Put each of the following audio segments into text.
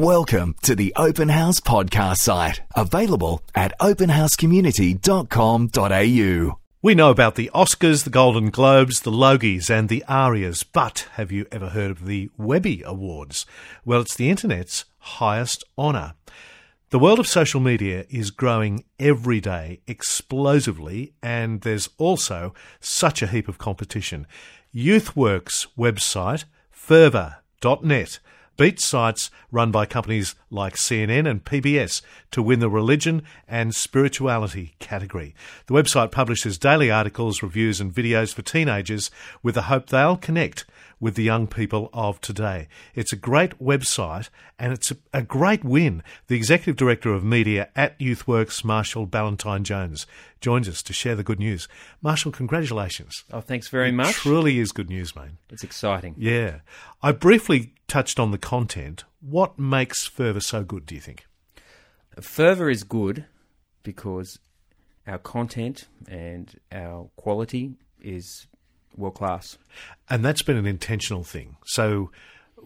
Welcome to the Open House podcast site, available at openhousecommunity.com.au. We know about the Oscars, the Golden Globes, the Logies, and the Arias, but have you ever heard of the Webby Awards? Well, it's the internet's highest honour. The world of social media is growing every day explosively, and there's also such a heap of competition. YouthWorks website, fervr.net, beat sites run by companies like CNN and PBS to win the religion and spirituality category. The website publishes daily articles, reviews, and videos for teenagers with the hope they'll connect with the young people of today. It's a great website and it's a, a great win. The executive director of media at YouthWorks, Marshall Ballantine Jones, joins us to share the good news. Marshall, congratulations. Oh, thanks very it much. Truly is good news, mate. It's exciting. Yeah. I briefly touched on the content. What makes Fervr so good, do you think? Fervr is good because our content and our quality is world class. And that's been an intentional thing. So,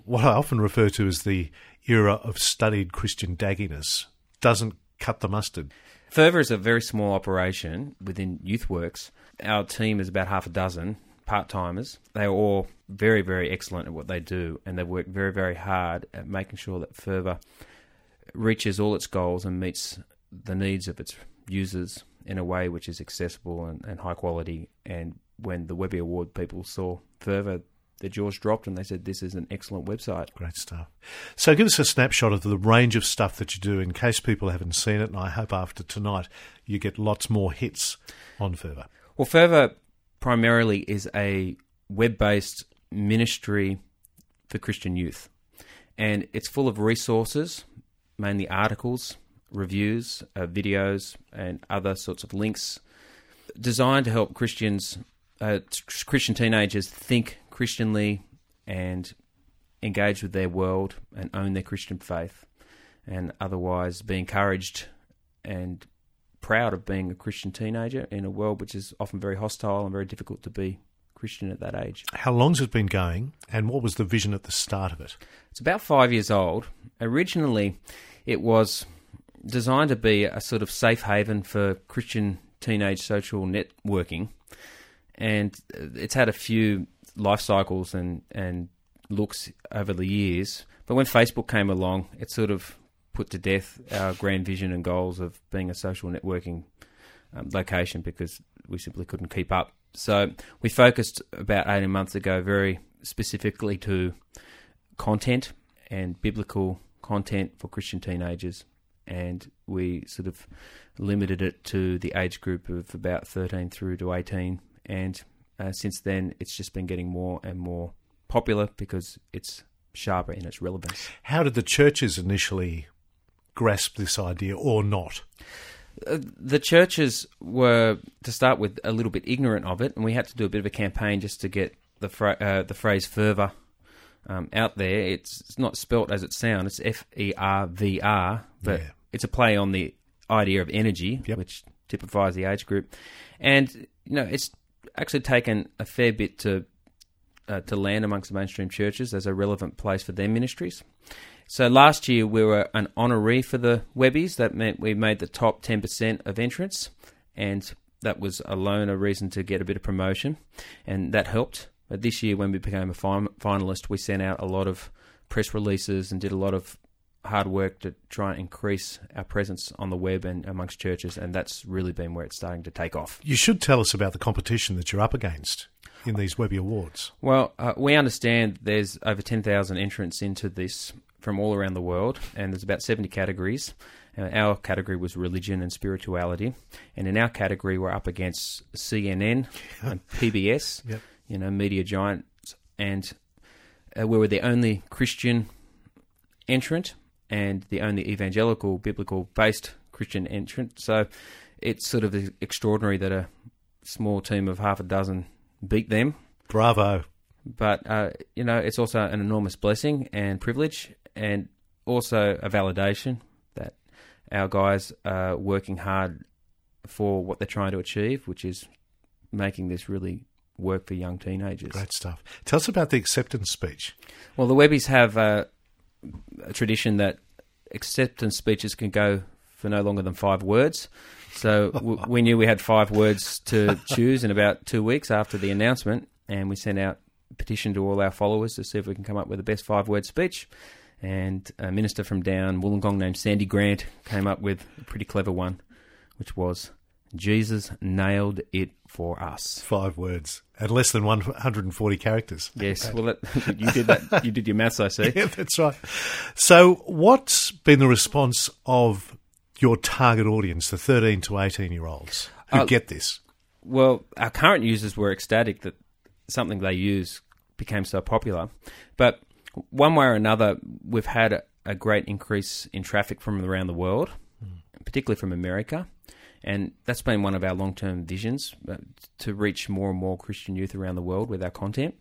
what I often refer to as the era of studied Christian dagginess doesn't cut the mustard. Fervr is a very small operation within YouthWorks. Our team is about half a dozen part timers. They are all very, very excellent at what they do, and they work very, very hard at making sure that Fervr reaches all its goals and meets the needs of its users in a way which is accessible and, and high quality. And when the Webby Award people saw Fervr, their jaws dropped and they said, This is an excellent website. Great stuff. So, give us a snapshot of the range of stuff that you do in case people haven't seen it. And I hope after tonight you get lots more hits on Fervr. Well, Fervr primarily is a web based ministry for Christian youth. And it's full of resources, mainly articles, reviews, uh, videos, and other sorts of links designed to help Christians, uh, Christian teenagers, think Christianly and engage with their world and own their Christian faith, and otherwise be encouraged and proud of being a Christian teenager in a world which is often very hostile and very difficult to be Christian at that age. How long's it been going, and what was the vision at the start of it? It's about five years old. Originally, it was designed to be a sort of safe haven for Christian teenage social networking, and it's had a few life cycles and, and looks over the years. But when Facebook came along, it sort of put to death our grand vision and goals of being a social networking um, location because we simply couldn't keep up. So we focused about 18 months ago very specifically to content and biblical content for Christian teenagers. And we sort of limited it to the age group of about 13 through to 18. And uh, since then, it's just been getting more and more popular because it's sharper in its relevance. How did the churches initially grasp this idea or not? Uh, the churches were, to start with, a little bit ignorant of it, and we had to do a bit of a campaign just to get the fra- uh, the phrase fervr um, out there. It's, it's, not spelt as it sounds; it's F E R V R, but Yeah. it's a play on the idea of energy, Yep. which typifies the age group. And you know, it's actually taken a fair bit to uh, to land amongst the mainstream churches as a relevant place for their ministries. So last year we were an honoree for the Webbies. That meant we made the top 10% of entrants, and that was alone a reason to get a bit of promotion, and that helped. But this year, when we became a fin- finalist, we sent out a lot of press releases and did a lot of hard work to try and increase our presence on the web and amongst churches, and that's really been where it's starting to take off. You should tell us about the competition that you're up against in these Webby Awards. Well, uh, we understand there's over 10,000 entrants into this from all around the world, and there's about 70 categories. Uh, our category was religion and spirituality, and in our category, we're up against CNN and PBS, Yep. you know, media giants, and uh, we were the only Christian entrant and the only evangelical, biblical based Christian entrant. So it's sort of extraordinary that a small team of half a dozen beat them Bravo. but uh, you know it's also an enormous blessing and privilege and also a validation that our guys are working hard for what they're trying to achieve which is making this really work for young teenagers Great stuff. Tell us about the acceptance speech. well the webbies have uh, a tradition that acceptance speeches can go for no longer than five words. So w- we knew we had five words to choose in about two weeks after the announcement, and we sent out a petition to all our followers to see if we can come up with the best five word speech. And a minister from down Wollongong named Sandy Grant came up with a pretty clever one, which was Jesus nailed it for us. Five words and less than 140 characters. Yes, well, that, you did that. You did your maths, I see. Yeah, that's right. So, what's been the response of your target audience, the 13 to 18 year olds who Uh, get this? Well, our current users were ecstatic that something they use became so popular. But one way or another, we've had a, a great increase in traffic from around the world, particularly from America. And that's been one of our long term visions uh, to reach more and more Christian youth around the world with our content.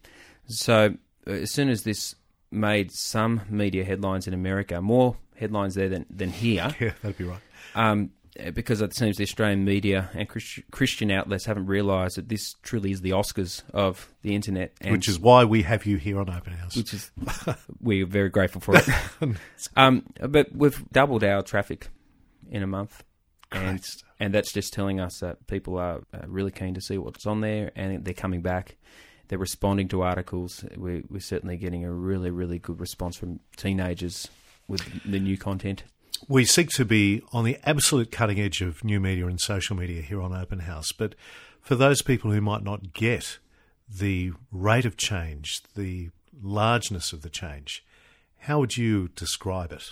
So, uh, as soon as this made some media headlines in America, more headlines there than, than here, Yeah, that'd be right. um, because it seems the Australian media and Christian outlets haven't realised that this truly is the Oscars of the internet, and Which is why we have you here on Open House. which is we're very grateful for it. um, but we've doubled our traffic in a month, and and that's just telling us that people are really keen to see what's on there, and they're coming back. They're responding to articles. We're, we're certainly getting a really, really good response from teenagers with the new content. We seek to be on the absolute cutting edge of new media and social media here on Open House. But for those people who might not get the rate of change, the largeness of the change, how would you describe it?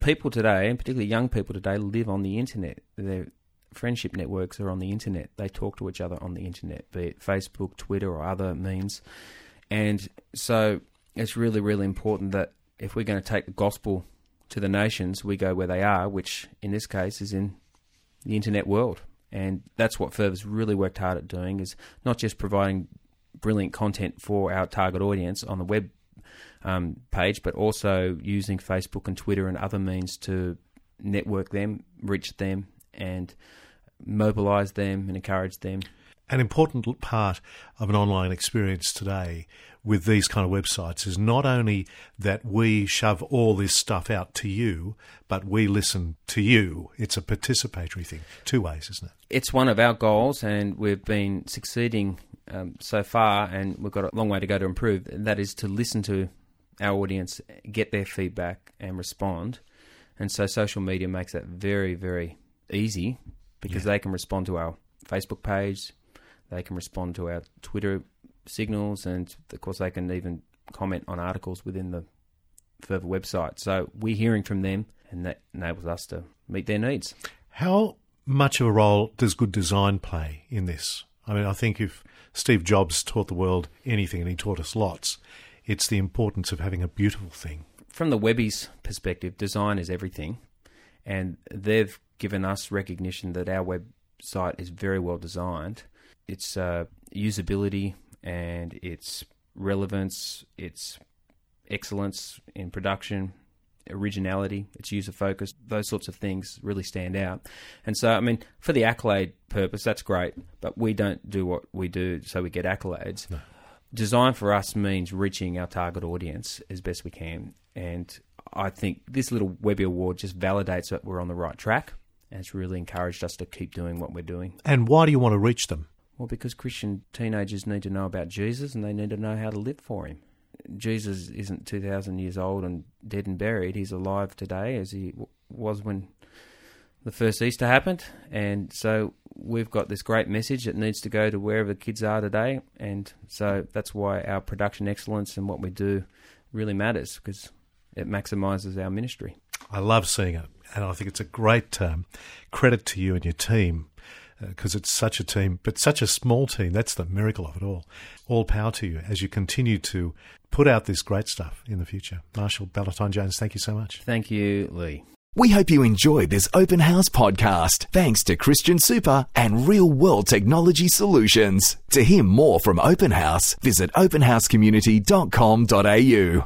People today, and particularly young people today, live on the internet. Their friendship networks are on the internet. They talk to each other on the internet, be it Facebook, Twitter, or other means. And so it's really, really important that if we're going to take the gospel to the nations, we go where they are, which in this case is in the internet world. And that's what Fervr's really worked hard at doing is not just providing brilliant content for our target audience on the web um, page, but also using Facebook and Twitter and other means to network them, reach them, and mobilize them and encourage them. An important part of an online experience today with these kind of websites is not only that we shove all this stuff out to you, but we listen to you. It's a participatory thing, two ways, isn't it? It's one of our goals, and we've been succeeding um, so far, and we've got a long way to go to improve. And that is to listen to our audience, get their feedback, and respond. And so, social media makes that very, very easy because they can respond to our Facebook page, they can respond to our Twitter signals, and of course, they can even comment on articles within the Fervr website. So, we're hearing from them, and that enables us to meet their needs. How much of a role does good design play in this? I mean, I think if Steve Jobs taught the world anything, and he taught us lots, it's the importance of having a beautiful thing. from the Webby's perspective, design is everything, and they've given us recognition that our website is very well designed. Its uh, usability and its relevance, its excellence in production, originality, its user focus, those sorts of things really stand out. And so, I mean, for the accolade purpose, that's great, but we don't do what we do so we get accolades. Design for us means reaching our target audience as best we can. And I think this little Webby Award just validates that we're on the right track. And it's really encouraged us to keep doing what we're doing. And why do you want to reach them? Well, because Christian teenagers need to know about Jesus and they need to know how to live for him. Jesus isn't 2,000 years old and dead and buried. He's alive today as he w- was when the first Easter happened. And so we've got this great message that needs to go to wherever the kids are today. And so that's why our production excellence and what we do really matters because it maximizes our ministry. I love seeing it, and I think it's a great um, credit to you and your team Uh, because it's such a team, but such a small team. That's the miracle of it all. All power to you as you continue to put out this great stuff in the future. Marshall Ballantine Jones, thank you so much. Thank you, Lee. We hope you enjoyed this Open House podcast thanks to Christian Super and Real World Technology Solutions. To hear more from Open House, visit openhousecommunity.com.au.